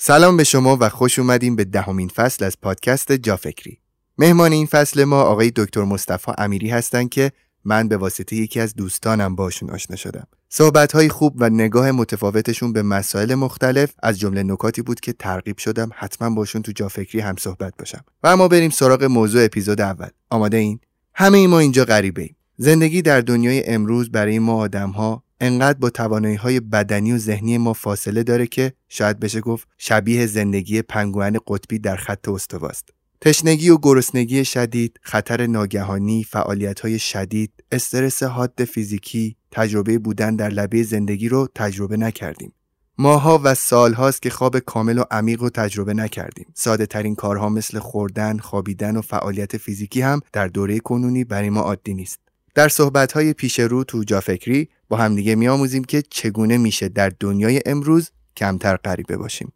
سلام به شما و خوش اومدیم به دهمین فصل از پادکست جافکری. مهمان این فصل ما آقای دکتر مصطفی امیری هستند که من به واسطه یکی از دوستانم باشون آشنا شدم. صحبت های خوب و نگاه متفاوتشون به مسائل مختلف از جمله نکاتی بود که ترغیب شدم حتما باشون تو جافکری هم صحبت باشم. و اما بریم سراغ موضوع اپیزود اول. آماده این؟ همه ای ما اینجا غریبه ایم. زندگی در دنیای امروز برای ما آدم ها انقدر با توانایی های بدنی و ذهنی ما فاصله داره که شاید بشه گفت شبیه زندگی پنگوئن قطبی در خط استواست. تشنگی و گرسنگی شدید، خطر ناگهانی، فعالیت های شدید، استرس حاد فیزیکی، تجربه بودن در لبه زندگی رو تجربه نکردیم. ماها و سالهاست که خواب کامل و عمیق رو تجربه نکردیم. ساده ترین کارها مثل خوردن، خوابیدن و فعالیت فیزیکی هم در دوره کنونی برای ما عادی نیست. در صحبت‌های پیش رو تو جافکری با همدیگه میآموزیم که چگونه میشه در دنیای امروز کمتر غریبه باشیم.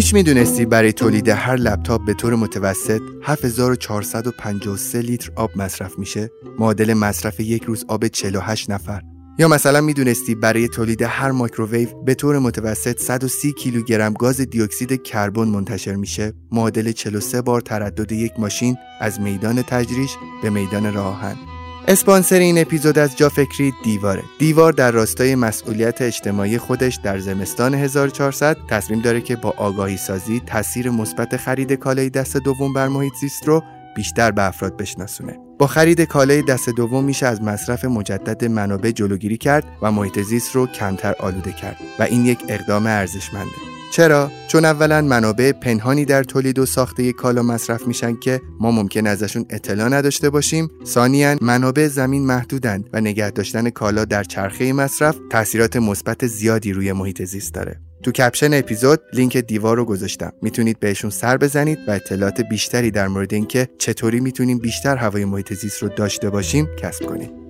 هیچ می‌دونستی برای تولید هر لپتاپ به طور متوسط 7453 لیتر آب مصرف میشه؟ معادل مصرف یک روز آب 48 نفر. یا مثلا می‌دونستی برای تولید هر مایکروویو به طور متوسط 130 کیلوگرم گاز دیوکسید کربن منتشر میشه معادل 43 بار تردد یک ماشین از میدان تجریش به میدان راه آهن اسپانسر این اپیزود از جا فکری دیواره. دیوار در راستای مسئولیت اجتماعی خودش در زمستان 1400 تصمیم داره که با آگاهی سازی تاثیر مثبت خرید کالای دست دوم بر محیط زیست رو بیشتر به افراد بشناسونه. با خرید کالای دست دوم میشه از مصرف مجدد منابع جلوگیری کرد و محیط زیست رو کمتر آلوده کرد و این یک اقدام ارزشمنده. چرا؟ چون اولا منابع پنهانی در تولید و ساخت یک کالا مصرف میشن که ما ممکنه ازشون اطلاع نداشته باشیم. ثانیا منابع زمین محدودند و نگه داشتن کالا در چرخه مصرف تاثیرات مثبت زیادی روی محیط زیست داره. تو کپشن اپیزود لینک دیوار رو گذاشتم. می‌تونید بهشون سر بزنید و اطلاعات بیشتری در مورد اینکه چطوری می‌تونیم بیشتر هوای محیط زیست رو داشته باشیم کسب کنید.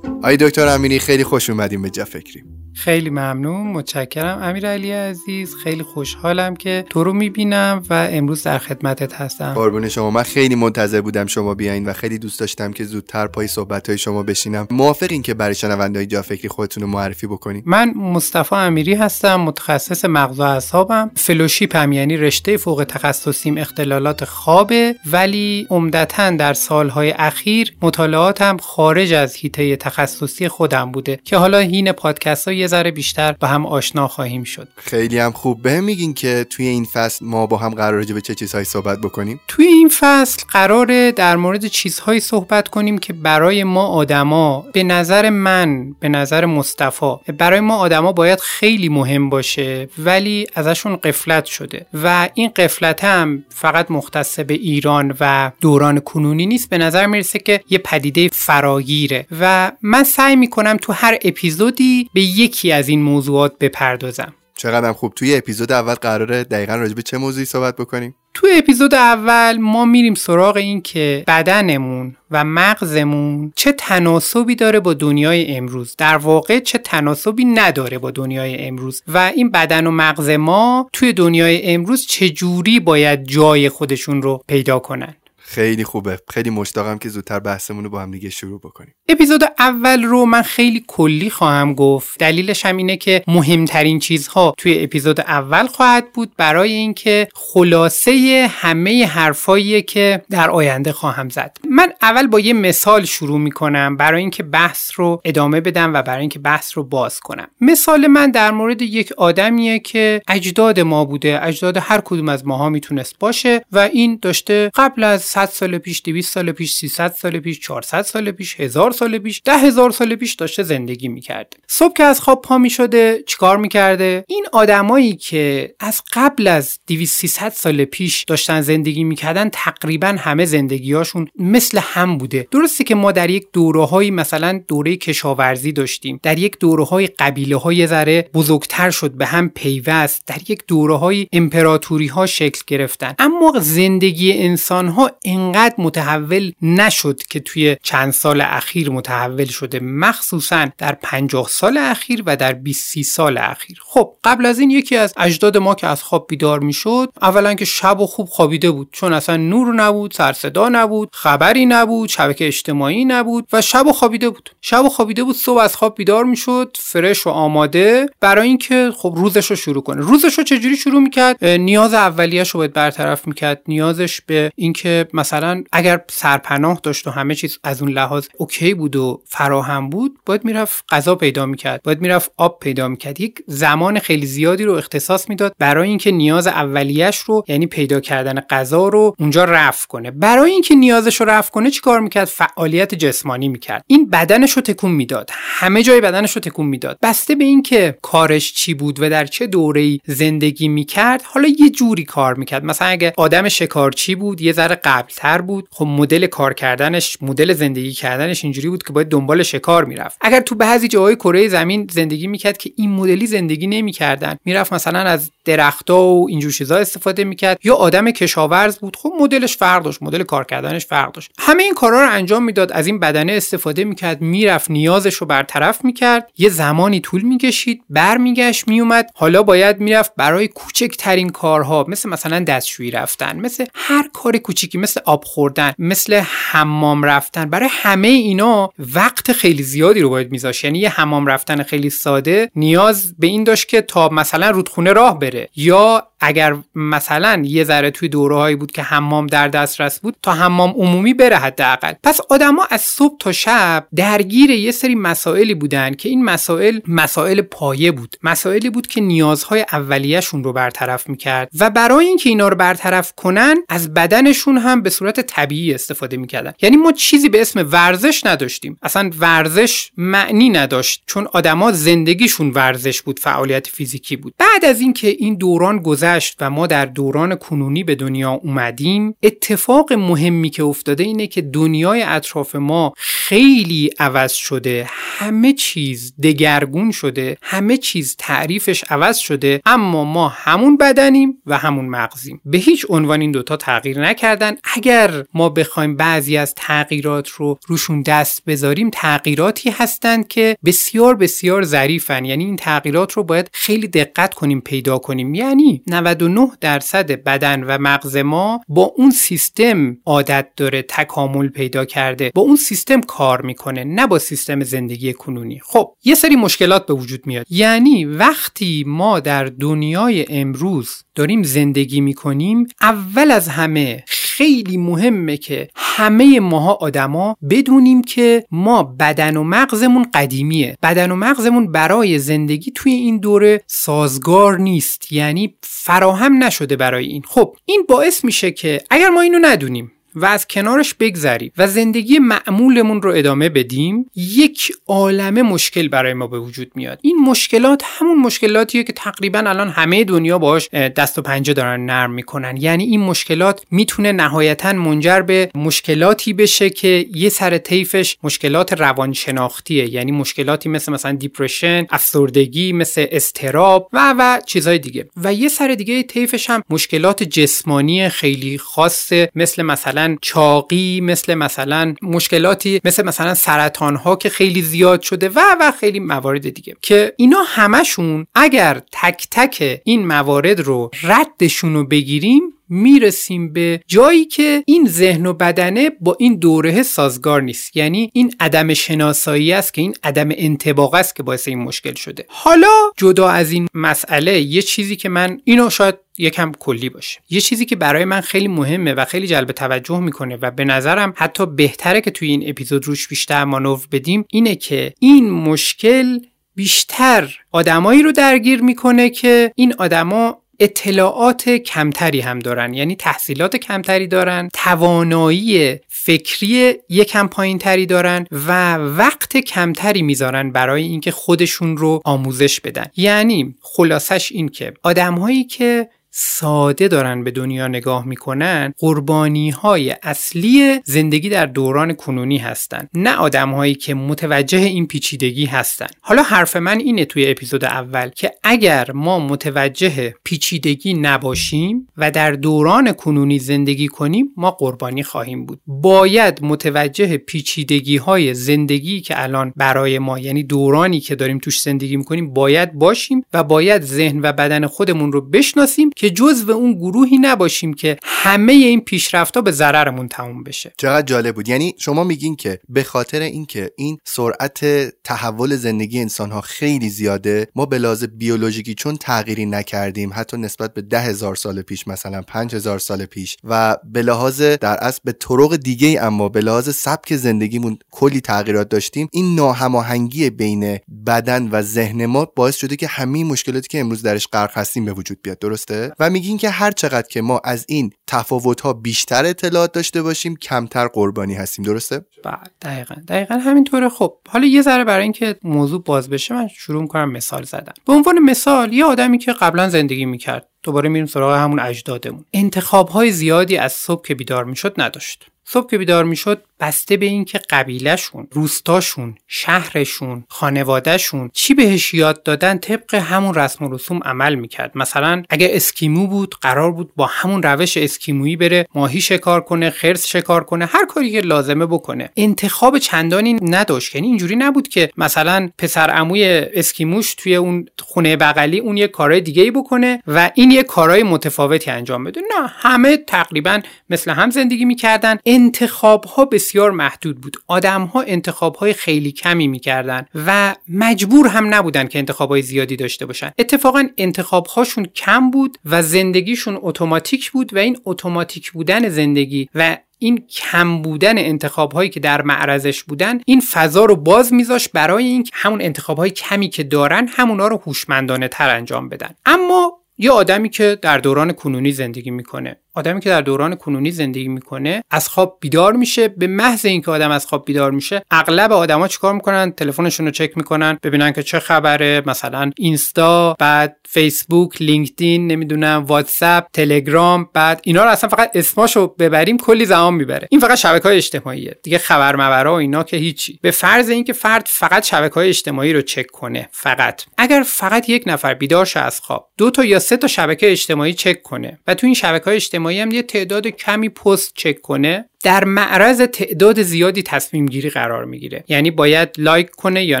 آی دکتر امینی خیلی خوش اومدیم به جا فکری خیلی ممنون متشکرم. امیر علی عزیز خیلی خوشحالم که تو رو می‌بینم و امروز در خدمتت هستم. قربون شما. من خیلی منتظر بودم شما بیاین و خیلی دوست داشتم که زودتر پای صحبت های شما بشینم. موافقین که برای شنوندهای جا فکری خودتون رو معرفی بکنید من مصطفی امیری هستم متخصص مغز و اعصابم. فلوشیپم یعنی رشته فوق تخصصیم اختلالات خوابه. ولی عمدتا در سالهای اخیر مطالعاتم خارج از حیطه تخصصی خودم بوده که حالا هین پادکست های یه ذره بیشتر با هم آشنا خواهیم شد. خیلی هم خوب. به میگین که توی این فصل ما با هم قرار به چه چیزهایی صحبت بکنیم؟ توی این فصل قراره در مورد چیزهایی صحبت کنیم که برای ما آدما به نظر من به نظر مصطفی برای ما آدما باید خیلی مهم باشه ولی ازشون قفلت شده. و این قفلت هم فقط مختص به ایران و دوران کنونی نیست به نظر می‌رسه که یه پدیده فراگیره. و من سعی می‌کنم تو هر اپیزودی به یک یکی از این موضوعات بپردازم. چقدر خوب. توی اپیزود اول قراره دقیقا راجع به چه موضوعی صحبت بکنیم؟ توی اپیزود اول ما میریم سراغ این که بدنمون و مغزمون چه تناسبی داره با دنیای امروز. در واقع چه تناسبی نداره با دنیای امروز. و این بدن و مغز ما توی دنیای امروز چه جوری باید جای خودشون رو پیدا کنن. خیلی خوبه. خیلی مشتاقم که زودتر بحثمون رو با هم دیگه شروع بکنیم. اپیزود اول رو من خیلی کلی خواهم گفت. دلیلش هم اینه که مهمترین چیزها توی اپیزود اول خواهد بود برای اینکه خلاصه همه حرفایی که در آینده خواهم زد. من اول با یه مثال شروع می‌کنم برای اینکه بحث رو ادامه بدم و برای اینکه بحث رو باز کنم. مثال من در مورد یک آدمیه که اجداد ما بوده. اجداد هر کدوم از ماها می‌تونست باشه و این داشته قبل از 100 سال پیش 200 سال پیش 300 سال پیش 400 سال پیش 1000 سال پیش 10000 سال پیش داشته زندگی می‌کرده صبح که از خواب پا می‌شده چیکار می‌کرده؟ این آدمایی که از قبل از 200 300 سال پیش داشتن زندگی می‌کردن تقریبا همه زندگیهاشون مثل هم بوده. درسته که ما در یک دوره مثلا دوره کشاورزی داشتیم. در یک دوره های قبیله های ذره بزرگتر شد به هم پیوست. در یک دوره های امپراتوری ها شکل گرفتن. اما زندگی انسان ها انقدر متحول نشد که توی چند سال اخیر متحول شده مخصوصا در 50 سال اخیر و در 20 سال اخیر. خب قبل از این یکی از اجداد ما که از خواب بیدار می‌شد اولا که شب و خوب خوابیده بود چون اصلا نور نبود سر صدا نبود خبری نبود شبکه اجتماعی نبود و شب و خوابیده بود. شب و خوابیده بود صبح از خواب بیدار می‌شد فرش و آماده برای اینکه خب روزش رو شروع کنه. روزش رو چجوری شروع می‌کرد؟ نیاز اولیش رو باید برطرف می‌کرد. نیازش به اینکه مثلا اگر سرپناه داشت و همه چیز از اون لحاظ اوکی بود و فراهم بود باید می‌رفت غذا پیدا می‌کرد باید می‌رفت آب پیدا می‌کرد. یک زمان خیلی زیادی رو اختصاص می‌داد برای اینکه نیاز اولیش رو یعنی پیدا کردن غذا رو اونجا رفع کنه. برای اینکه نیازش رو رفع کنه چیکار می‌کرد؟ فعالیت جسمانی می‌کرد. این بدنش رو تکون می‌داد. همه جای بدنش رو تکون می‌داد. بسته به اینکه کارش چی بود و در چه دوره‌ای زندگی می‌کرد حالا یه جوری کار می‌کرد. مثلا اگه آدم شکارچی بود یه ذره قبلتر بود. خب مدل کار کردنش مدل زندگی کردنش اینجوری بود که باید دنبال شکار می‌رفت. اگر تو بعضی جاهای کره زمین زندگی می‌کرد که این مدلی زندگی نمی‌کردن می‌رفت مثلا از درختها و اینجور چیزا استفاده می‌کرد. یا آدم کشاورز بود. خب مدلش فرق داشت مدل کار کردنش فرق داشت. همه این کارا رو انجام می‌داد. از این بدنه استفاده می‌کرد می‌رفت نیازش رو برطرف می‌کرد. یه زمانی طول می‌کشید برمیگشت میومد حالا باید می‌رفت برای کوچکترین کارها مثل مثلا دستشویی رفتن مثل هر کار کوچیکی مثل آب خوردن مثل حمام رفتن. برای همه اینا وقت خیلی زیادی رو باید میذاشت. یعنی یه حمام رفتن خیلی ساده نیاز به این داشت که تا مثلا رودخونه راه بره. یا اگر مثلا یه ذره توی دوره بود که حمام در دسترس بود تا حمام عمومی بره حداقل. پس آدما از صبح تا شب درگیر یه سری مسائلی بودن که این مسائل مسائل پایه بود. مسائلی بود که نیازهای اولیهشون رو برطرف می‌کرد و برای اینکه اینا رو برطرف کنن از بدنشون هم به صورت طبیعی استفاده می‌کردن. یعنی ما چیزی به اسم ورزش نداشتیم. اصلا ورزش معنی نداشت چون آدما زندگیشون ورزش بود فعالیت فیزیکی بود. بعد از اینکه این دوران گذشت و ما در دوران کنونی به دنیا اومدیم اتفاق مهمی که افتاده اینه که دنیای اطراف ما خیلی عوض شده همه چیز دگرگون شده همه چیز تعریفش عوض شده اما ما همون بدنیم و همون مغزیم. به هیچ عنوان این دوتا تغییر نکردن. اگر ما بخوایم بعضی از تغییرات رو روشون دست بذاریم تغییراتی هستند که بسیار بسیار ظریفن. یعنی این تغییرات رو باید خیلی دقت کنیم پیدا کنیم. یعنی 99 درصد بدن و مغز ما با اون سیستم عادت داره تکامل پیدا کرده. با اون سیستم کار می‌کنه نه با سیستم زندگی کنونی. خب یه سری مشکلات به وجود میاد. یعنی وقتی ما در دنیای امروز داریم زندگی می‌کنیم اول از همه خیلی مهمه که همه ماها آدما بدونیم که ما بدن و مغزمون قدیمیه. بدن و مغزمون برای زندگی توی این دوره سازگار نیست یعنی فراهم نشده برای این. خب این باعث میشه که اگر ما اینو ندونیم و از کنارش بگذریم و زندگی معمولمون رو ادامه بدیم یک عالمه مشکل برای ما به وجود میاد. این مشکلات همون مشکلاتیه که تقریبا الان همه دنیا باش دست و پنجه دارن نرم می‌کنن. یعنی این مشکلات می‌تونه نهایتا منجر به مشکلاتی بشه که یه سر طیفش مشکلات روانشناختیه. یعنی مشکلاتی مثل مثلا دیپرشن افسردگی مثل استراب و و چیزهای دیگه. و یه سر دیگه طیفش هم مشکلات جسمانی خیلی خاصه مثل مثلا چاقی مثل مثلا مشکلاتی مثل مثلا سرطان ها که خیلی زیاد شده و و خیلی موارد دیگه که اینا همشون اگر تک تک این موارد رو ردشون رو بگیریم می‌رسیم به جایی که این ذهن و بدنه با این دوره سازگار نیست. یعنی این عدم شناسایی است که این عدم انتباق است که باعث این مشکل شده. حالا جدا از این مسئله یه چیزی که من اینو شاید یکم کلی باشه. یه چیزی که برای من خیلی مهمه و خیلی جلب توجه می‌کنه و به نظرم حتی بهتره که توی این اپیزود روش بیشتر مانور بدیم اینه که این مشکل بیشتر آدمایی رو درگیر می‌کنه که این آدما اطلاعات کمتری هم دارن. یعنی تحصیلات کمتری دارن توانایی فکری یکم پایین تری دارن و وقت کمتری می‌ذارن برای اینکه خودشون رو آموزش بدن. یعنی خلاصش این که آدمهایی که ساده دارن به دنیا نگاه می‌کنن قربانی های اصلی زندگی در دوران کنونی هستند نه آدم هایی که متوجه این پیچیدگی هستن. حالا حرف من اینه توی اپیزود اول که اگر ما متوجه پیچیدگی نباشیم و در دوران کنونی زندگی کنیم ما قربانی خواهیم بود. باید متوجه پیچیدگی های زندگی که الان برای ما یعنی دورانی که داریم توش زندگی می‌کنیم باید باشیم و باید ذهن و بدن خودمون رو بشناسیم که جزو اون گروهی نباشیم که همه این پیشرفتها به ضررمون تموم بشه. چقدر جالب بود. یعنی شما میگین که به خاطر اینکه این سرعت تحول زندگی انسان ها خیلی زیاده ما به لحاظ بیولوژیکی چون تغییری نکردیم حتی نسبت به ده هزار سال پیش مثلا پنج هزار سال پیش و به لحاظ در اصل به طرق دیگه اما به لحاظ سبک زندگیمون کلی تغییرات داشتیم این ناهماهنگی بین بدن و ذهن ما باعث شده که همه مشکلاتی که امروز درش غرق هستیم به وجود بیاد. درسته؟ و میگین که هر چقدر که ما از این تفاوت ها بیشتر اطلاعات داشته باشیم کمتر قربانی هستیم درسته؟ بله دقیقا. دقیقا همینطوره. خب حالا یه ذره برای اینکه موضوع باز بشه من شروع می‌کنم مثال زدن. به عنوان مثال یه آدمی که قبلا زندگی می‌کرد دوباره میریم سراغ همون اجدادمون. انتخاب های زیادی از صبح که بیدار می‌شد نداشت. صبح که بیدار می‌شد بسته به اینکه قبیلهشون روستاشون شهرشون خانوادهشون چی بهش یاد دادن طبق همون رسم و رسوم عمل می‌کرد. مثلا اگه اسکیمو بود قرار بود با همون روش اسکیمویی بره ماهی شکار کنه خرس شکار کنه هر کاری که لازمه بکنه. انتخاب چندانی نداشت. یعنی اینجوری نبود که مثلا پسر عموی اسکیموش توی اون خونه بغلی اون یه کارهای دیگه ای بکنه و این یه کارهای متفاوتی انجام بده. نه همه تقریبا مثل هم زندگی می‌کردن. انتخاب ها بسیار محدود بود. آدم ها انتخاب های خیلی کمی می‌کردن و مجبور هم نبودن که انتخاب های زیادی داشته باشن. اتفاقا انتخاب هاشون کم بود و زندگیشون اتوماتیک بود و این اتوماتیک بودن زندگی و این کم بودن انتخاب هایی که در معرضش بودن این فضا رو باز میذاش برای اینکه همون انتخاب های کمی که دارن همونا رو هوشمندانه تر انجام بدن. اما یه آدمی که در دوران کنونی زندگی می‌کنه آدمی که در دوران کنونی زندگی می‌کنه از خواب بیدار میشه. به محض اینکه آدم از خواب بیدار میشه اغلب آدما چیکار می‌کنن؟ تلفنشون رو چک می‌کنن ببینن که چه خبره. مثلا اینستا بعد فیسبوک لینکدین نمی‌دونم واتساپ تلگرام بعد اینا رو اصلا فقط اسماشو ببریم کلی زمان می‌بره. این فقط شبکه های اجتماعیه. دیگه خبر مبرا و اینا که هیچی. به فرض اینکه فرد فقط شبکه های اجتماعی رو چک کنه فقط. اگر فقط یک نفر بیدار شه از خواب دو تا یا سه تا شبکه اجتماعی چک کنه و تو این شبکه های اجتماعی هم یه تعداد کمی پست چک کنه. در معرض تعداد زیادی تصمیم گیری قرار می‌گیره. یعنی باید لایک کنه یا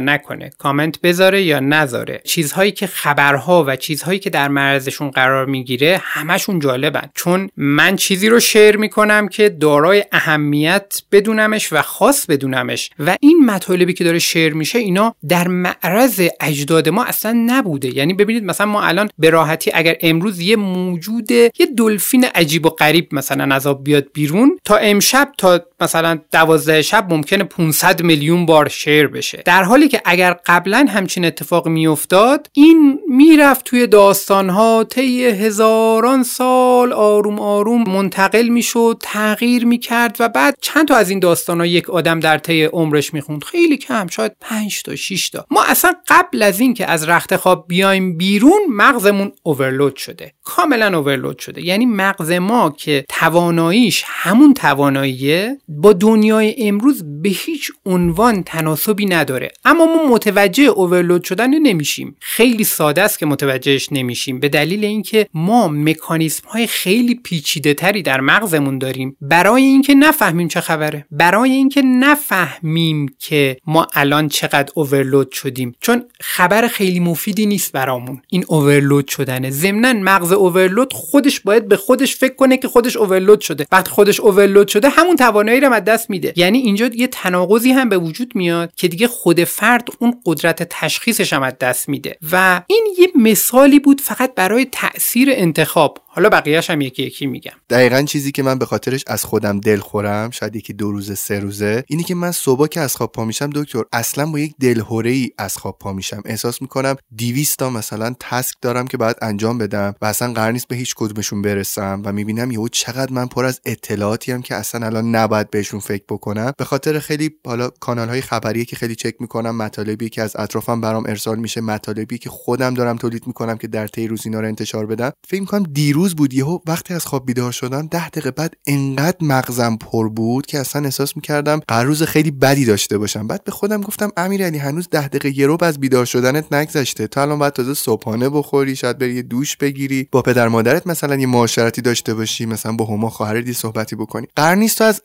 نکنه کامنت بذاره یا نذاره. چیزهایی که خبرها و چیزهایی که در معرضشون قرار می‌گیره همشون جالبن. چون من چیزی رو شیر می‌کنم که دارای اهمیت بدونمش و خاص بدونمش. و این مطالبی که داره شیر میشه اینا در معرض اجداد ما اصلا نبوده. یعنی ببینید مثلا ما الان به راحتی اگر امروز یه موجود یه دلفین عجیب و غریب مثلا از آب بیاد بیرون تا امشب شب تا مثلا دوازده شب ممکنه 500 میلیون بار شیر بشه. در حالی که اگر قبلا همچین اتفاق میافتاد این می‌رفت توی داستانها طی هزاران سال آروم آروم منتقل می‌شد تغییر می‌کرد و بعد چند تا از این داستانها یک آدم در طی عمرش می‌خوند. خیلی کم شاید 5 تا 6 تا. ما اصلا قبل از این که از رخت خواب بیایم بیرون مغزمون اوورلود شده. کاملا اوورلود شده. یعنی مغز ما که تواناییش همون تواناییه با دنیای امروز به هیچ عنوان تناسبی نداره. اما ما متوجه اوورلود شدن نمیشیم. خیلی ساده است که متوجهش نمیشیم. به دلیل اینکه ما مکانیسم های خیلی پیچیده تری در مغزمون داریم. برای اینکه نفهمیم چه خبره. برای اینکه نفهمیم که ما الان چقدر اوورلود شدیم. چون خبر خیلی مفیدی نیست برامون. این اوورلود شدنه. ضمنا مغز اوورلود خودش باید به خودش فکر کنه که خودش اوورلود شده. بعد خودش اوورلود شده همون توانایی توانایی رو از دست میده. یعنی اینجا یه تناقضی هم به وجود میاد که دیگه خود فرد اون قدرت تشخیصش هم از دست میده. و این یه مثالی بود فقط برای تاثیر انتخاب. حالا بقیهش هم یکی یکی میگم. دقیقا چیزی که من به خاطرش از خودم دل خورم شاید یکی دو روز سه روزه اینی که من صبح که از خواب پا میشم دکتر اصلا با یک دلهوره ای از خواب پا میشم. احساس می‌کنم 200 تا مثلا تسک دارم که باید انجام بدم و اصلا قرار نیست به هیچ کدومشون برسم و می‌بینم یهو چقدر من پر از اطلاعاتی هم که اصلا الان نباید بهشون فکر بکنم. به خاطر خیلی حالا کانال های خبری که خیلی چک می‌کنم مطالبی که از اطرافم برام ارسال میشه مطالبی که خودم دارم تولید می‌کنم که در طی روز اینا رو انتشار بدم. فکر می‌کنم دیروز بود یهو وقتی از خواب بیدار شدم ده دقیقه بعد انقدر مغزم پر بود که اصلا احساس می‌کردم قرار روز خیلی بدی داشته باشم. بعد به خودم گفتم امیرعلی هنوز ده دقیقه یه رو از بیدار شدنت نگذشته. تا الان باید تازه صبحانه بخوری شاید بری یه دوش بگیری با پدر مادرت مثلا یه معاشرتی داشته باشی مثلا با هما خواهر صحبتی بکنی. قرار نیست تو از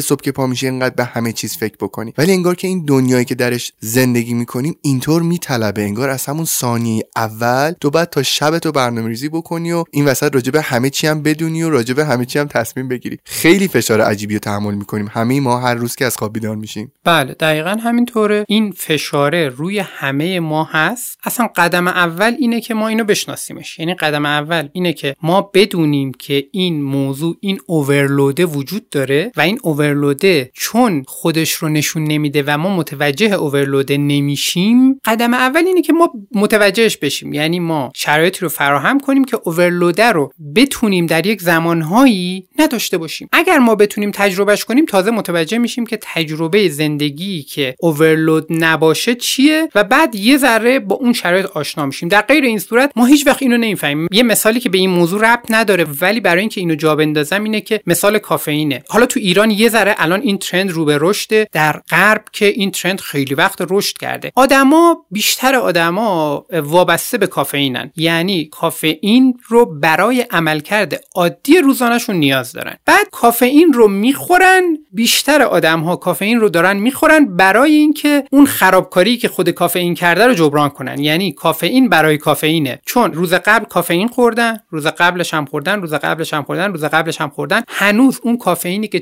صبح که پا میشی اینقدر به همه چیز فکر بکنی. ولی انگار که این دنیایی که درش زندگی می‌کنیم اینطور میطلبه. انگار از همون ثانیه اول تو بعد تا شب تو برنامه‌ریزی بکنی و این وسط راجع به همه چی هم بدونی و راجع به همه چی هم تصمیم بگیری. خیلی فشار عجیبی رو تحمل می‌کنیم. همه ما هر روز که از خواب بیدار میشیم. بله دقیقا همینطوره. این فشاره روی همه ما هست. اصلا قدم اول اینه که ما اینو بشناسیمش. یعنی قدم اول اینه که ما بدونیم که این موضوع این اوورلوده وجود داره و این اوورلوده چون خودش رو نشون نمیده و ما متوجه اوورلوده نمیشیم قدم اول اینه که ما متوجهش بشیم. یعنی ما شرایطی رو فراهم کنیم که اوورلوده رو بتونیم در یک زمانهایی نداشته باشیم. اگر ما بتونیم تجربهش کنیم تازه متوجه میشیم که تجربه زندگی که اوورلود نباشه چیه و بعد یه ذره با اون شرایط آشنا میشیم. در غیر این صورت ما هیچ وقت اینو نمی‌فهمیم. یه مثالی که به این موضوع ربط نداره ولی برای اینکه اینو جا بندازم اینه که مثال کافئینه. حالا تو ایران یه ذره الان این ترند رو به رشده در غرب که این ترند خیلی وقت رشد کرده. آدما بیشتر آدما وابسته به کافئینن. یعنی کافئین رو برای عملکرد عادی روزانهشون نیاز دارن. بعد کافئین رو می‌خورن بیشتر آدم ها کافئین رو دارن می‌خورن برای اینکه اون خرابکاری که خود کافئین کرده رو جبران کنن. یعنی کافئین برای کافئینه. چون روز قبل کافئین خوردن روز قبلش هم خوردن روز قبلش هم خوردن روز قبلش هم خوردن. هنوز اون کافئینی که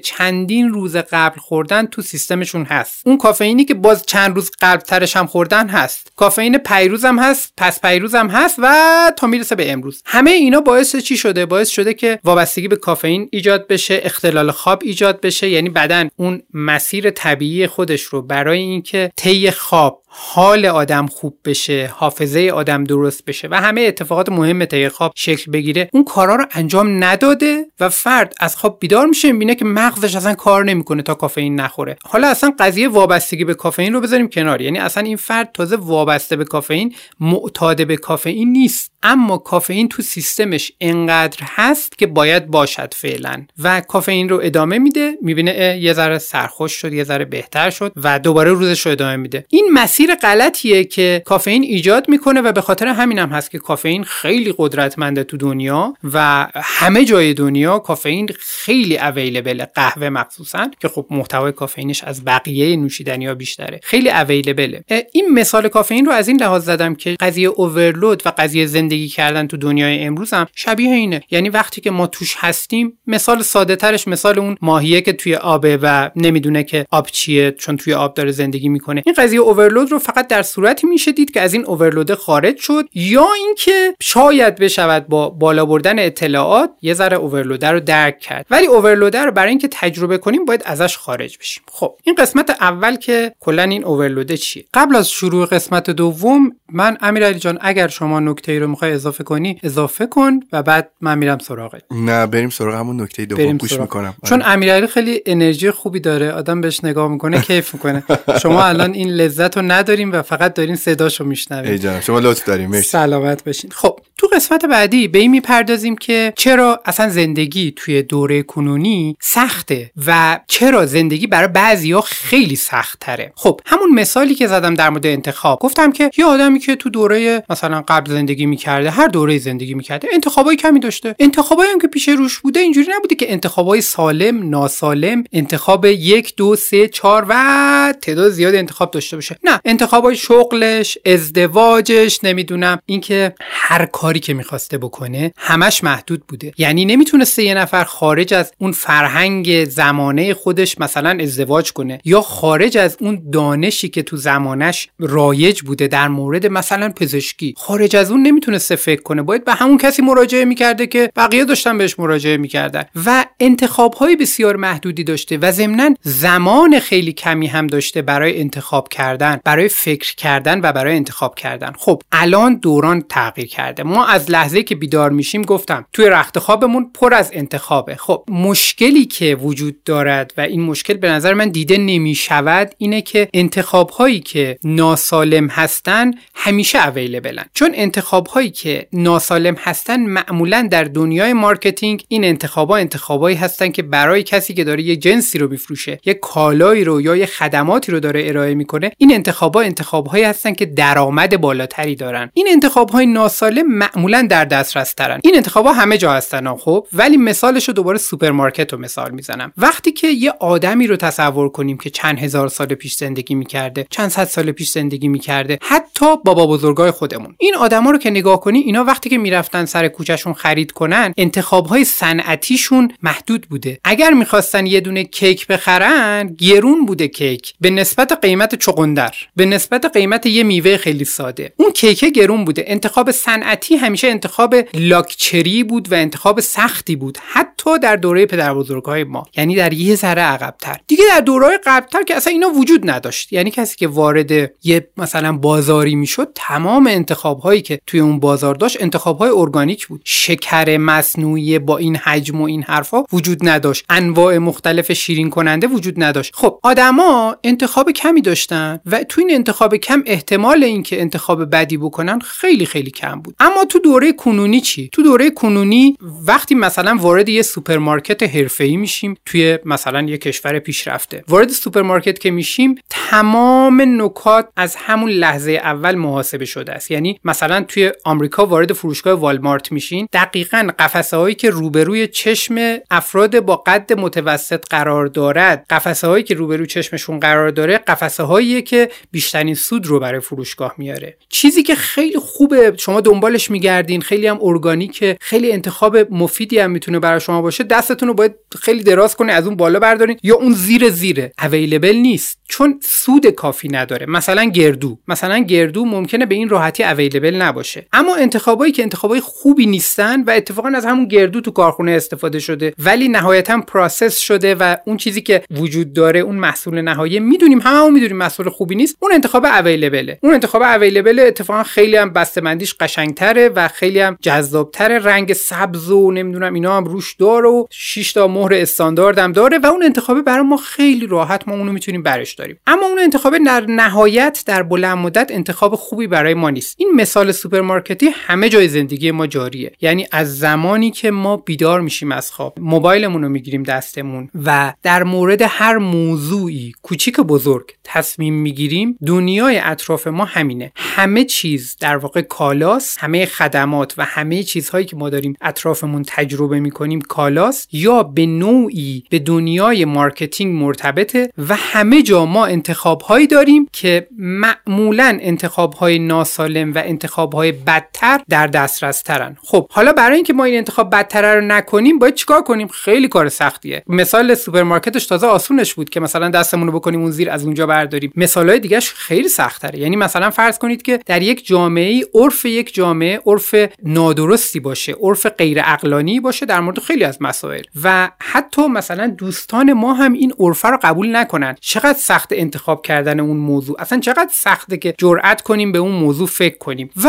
چندین روز قبل خوردن تو سیستمشون هست. اون کافئینی که باز چند روز قبل ترش هم خوردن هست. کافئین پیروز هم هست پس پیروز هم هست و تا می‌رسه به امروز. همه اینا باعث چی شده؟ باعث شده که وابستگی به کافئین ایجاد بشه اختلال خواب ایجاد بشه یعنی بدن اون مسیر طبیعی خودش رو برای اینکه طی خواب حال آدم خوب بشه حافظه آدم درست بشه و همه اتفاقات مهم طی خواب شکل بگیره اون کارا رو انجام نداده و فرد از خواب بیدار میشه می‌بینه که مغزش اصلا کار نمی‌کنه تا کافئین نخوره. حالا اصلا قضیه وابستگی به کافئین رو بذاریم کنار. یعنی اصلا این فرد تازه وابسته به کافئین معتاد به کافئین نیست. اما کافئین تو سیستمش انقدر هست که باید باشد فعلا و کافئین رو ادامه میده می‌بینه یه ذره سرخوش شد یه ذره بهتر شد و دوباره روزش رو ادامه میده. این مسیر غلطیه که کافئین ایجاد می‌کنه و به خاطر همین هم هست که کافئین خیلی قدرتمنده تو دنیا و همه جای دنیا کافئین خیلی اویلیبل قهوه مخصوصا که خب محتوای کافئینش از بقیه نوشیدنی ها بیشتره. خیلی اویلیبله این مثال کافئین رو از این لحاظ زدم که قضیه اوورلود و قضیه زندگی کردن تو دنیای امروز هم شبیه اینه. یعنی وقتی که ما توش هستیم مثال ساده ترش مثال اون ماهیه که توی آبه و نمی‌دونه که آب چیه چون توی آب داره زندگی می‌کنه. این قضیه اوورلود رو فقط در صورتی میشه دید که از این اوورلود خارج شد یا اینکه شاید بشود با بالا بردن اطلاعات یه ذره اوورلود رو درک کرد. ولی اوورلود رو برای اینکه تجربه کنیم باید ازش خارج بشیم. خب این قسمت اول که کلا این اوورلود چیه؟ قبل از شروع قسمت دوم من امیرعلی جان اگر شما نکته ای رو می‌خوای اضافه کنی اضافه کن و بعد من میرم سراغت. نه بریم سراغ همون نکته دوم. گوش می‌کنم. چون امیرعلی خیلی انرژی خوبی داره آدم بهش نگاه می‌کنه کیف می‌کنه. شما الان این لذت رو نداریم و فقط دارین صداشو میشنوید ای شما لطف داریم سلامت بشین خب تو قسمت بعدی به این می‌پردازیم که چرا اصلا زندگی توی دوره کنونی سخته و چرا زندگی برای بعضیا خیلی سخت تره خب همون مثالی که زدم در مورد انتخاب. گفتم که یه آدمی که تو دوره مثلا قبل زندگی می‌کرده هر دوره زندگی می‌کرده انتخابای کمی داشته. انتخابایی هم که پیش روش بوده اینجوری نبوده که انتخابای سالم ناسالم انتخاب یک دو سه چهار و تعداد زیاد انتخاب داشته باشه. نه انتخابای شغلش ازدواجش نمی‌دونم اینکه هر کاری که می‌خواسته بکنه همش محدود بوده. یعنی نمی‌تونسته یه نفر خارج از اون فرهنگ زمانه خودش مثلا ازدواج کنه یا خارج از اون دانشی که تو زمانش رایج بوده در مورد مثلا پزشکی. خارج از اون نمی‌تونسته فکر کنه. باید به همون کسی مراجعه می‌کرده که بقیه داشتن بهش مراجعه می‌کردن. و انتخاب های بسیار محدودی داشته و ضمنا زمان خیلی کمی هم داشته برای انتخاب کردن. برای فکر کردن و برای انتخاب کردن. خب الان دوران تغییر کرده. ما از لحظه که بیدار میشیم گفتم توی رخت خوابمون پر از انتخابه. خب مشکلی که وجود دارد و این مشکل به نظر من دیده نمی‌شود اینه که انتخاب هایی که ناسالم هستن همیشه available ن. چون انتخاب هایی که ناسالم هستن معمولا در دنیای marketing این انتخاب ها انتخابایی هستن که برای کسی که داره یه جنسی رو میفروشه یه کالایی رو یا یه خدماتی رو داره ارائه می‌کنه این انتخاب ها انتخاب هایی هستن که درآمد بالاتری دارن. این انتخاب های ناسالم معمولا در دسترس ترن. این انتخاب ها همه جا هستن خب؟ ولی مثالش رو دوباره سوپرمارکت رو مثال می‌زنم. وقتی که یه آدمی رو تصور کنیم که چند هزار سال پیش زندگی می‌کرده چند صد سال پیش زندگی می‌کرده حتی بابا بزرگای خودمون. این آدما رو که نگاه کنی اینا وقتی که می‌رفتن سر کوچهشون خرید کنن انتخاب های صنعتیشون محدود بوده. اگر می‌خواستن یه دونه کیک بخرن گرون بوده کیک. به نسبت قیمت چغندر. به نسبت قیمت یه میوه خیلی ساده. اون کیک گرون بوده. انتخاب صنعتی همیشه انتخاب لاکچری بود و انتخاب سختی بود. حتی در دوره پدر بزرگای ما یعنی در یه ذره عقبتر. دیگه در دوره قبلتر که اصلا اینا وجود نداشت. یعنی کسی که وارد یه مثلا بازاری می‌شد تمام انتخاب هایی که توی اون بازار داشت انتخاب های ارگانیک بود. شکر مصنوعی با این حجم و این حرفا وجود نداشت. انواع مختلف شیرین کننده وجود نداشت. خب آدما انتخاب کمی داشتن و تو این انتخاب کم احتمال اینکه انتخاب بدی بکنن خیلی خیلی کم بود. اما تو دوره کنونی چی؟ تو دوره کنونی وقتی مثلا وارد یه سوپرمارکت حرفه‌ای میشیم توی مثلا یه کشور پیشرفته. وارد سوپرمارکت که میشیم تمام نکات از همون لحظه اول محاسبه شده است. یعنی مثلا توی آمریکا وارد فروشگاه والمارت میشین. دقیقا قفسه هایی که روبروی چشم افراد با قد متوسط قرار دارد قفسه هایی که روبروی چشمشون قرار داره قفسه هایی که بیشترین سود رو برای فروشگاه میاره. چیزی که خیلی خوبه شما دنبالش میگردین خیلی هم ارگانیکه خیلی انتخاب مفیدی هم می‌تونه برای شما باشه دستتون رو باید خیلی دراز کنه از اون بالا بردارین. یا اون زیر زیره available نیست چون سود کافی نداره. مثلا گردو. مثلا گردو ممکنه به این راحتی available نباشه. اما انتخابایی که انتخابای خوبی نیستن و اتفاقا از همون گردو تو کارخونه استفاده شده. ولی نهایتا process شده و اون چیزی که وجود داره اون محصول نهایی می‌دونیم هممون می‌دونیم محصول خوبی نیست. اون انتخاب available ه اون انتخاب available اتفاقا خیلی هم بسته‌بندیش قشنگتره و خیلی هم جذابتره. رنگ سبز و نمی‌دونم اینا هم روش داره. و 6 تا مهر استاندارد هم داره و اون انتخاب برای ما خیلی راحت ما اونو می‌تونیم برش داریم. اما اون انتخاب در نهایت در بلند مدت انتخاب خوبی برای ما نیست. این مثال سوپرمارکتی همه جای زندگی ما جاریه. یعنی از زمانی که ما بیدار میشیم از خواب موبایلمون رو می‌گیریم دستمون و در مورد هر موضوعی کوچیک بزرگ تصمیم می‌گیریم دنیای اطراف ما همینه. همه چیز در واقع کالاست همه خدمات و همه چیزهایی که ما داریم اطرافمون تجربه می‌کنیم کالاست یا به نوعی به دنیای marketing مرتبطه و همه جا ما انتخاب هایی داریم که معمولا انتخاب های ناسالم و انتخاب های بدتر در دسترس ترن خب حالا برای اینکه ما این انتخاب بدتر رو نکنیم باید چیکار کنیم؟ خیلی کار سختیه. مثال سوپرمارکتش تازه آسونش بود که مثلا دستمون رو بکنیم اون زیر از اونجا برداریم. مثال های دیگهش خیلی سختره. یعنی مثلا فرض کنید که در یک جامعه عرف یک جامعه عرف نادرستی باشه عرف غیر عقلانی باشه در مورد خیلی از مسائل. و حتی مثلا دوستان ما هم این عرفه رو قبول نکنن. چقدر سخت انتخاب کردن اون موضوع؟ اصلا چقدر سخته که جرأت کنیم به اون موضوع فکر کنیم؟ و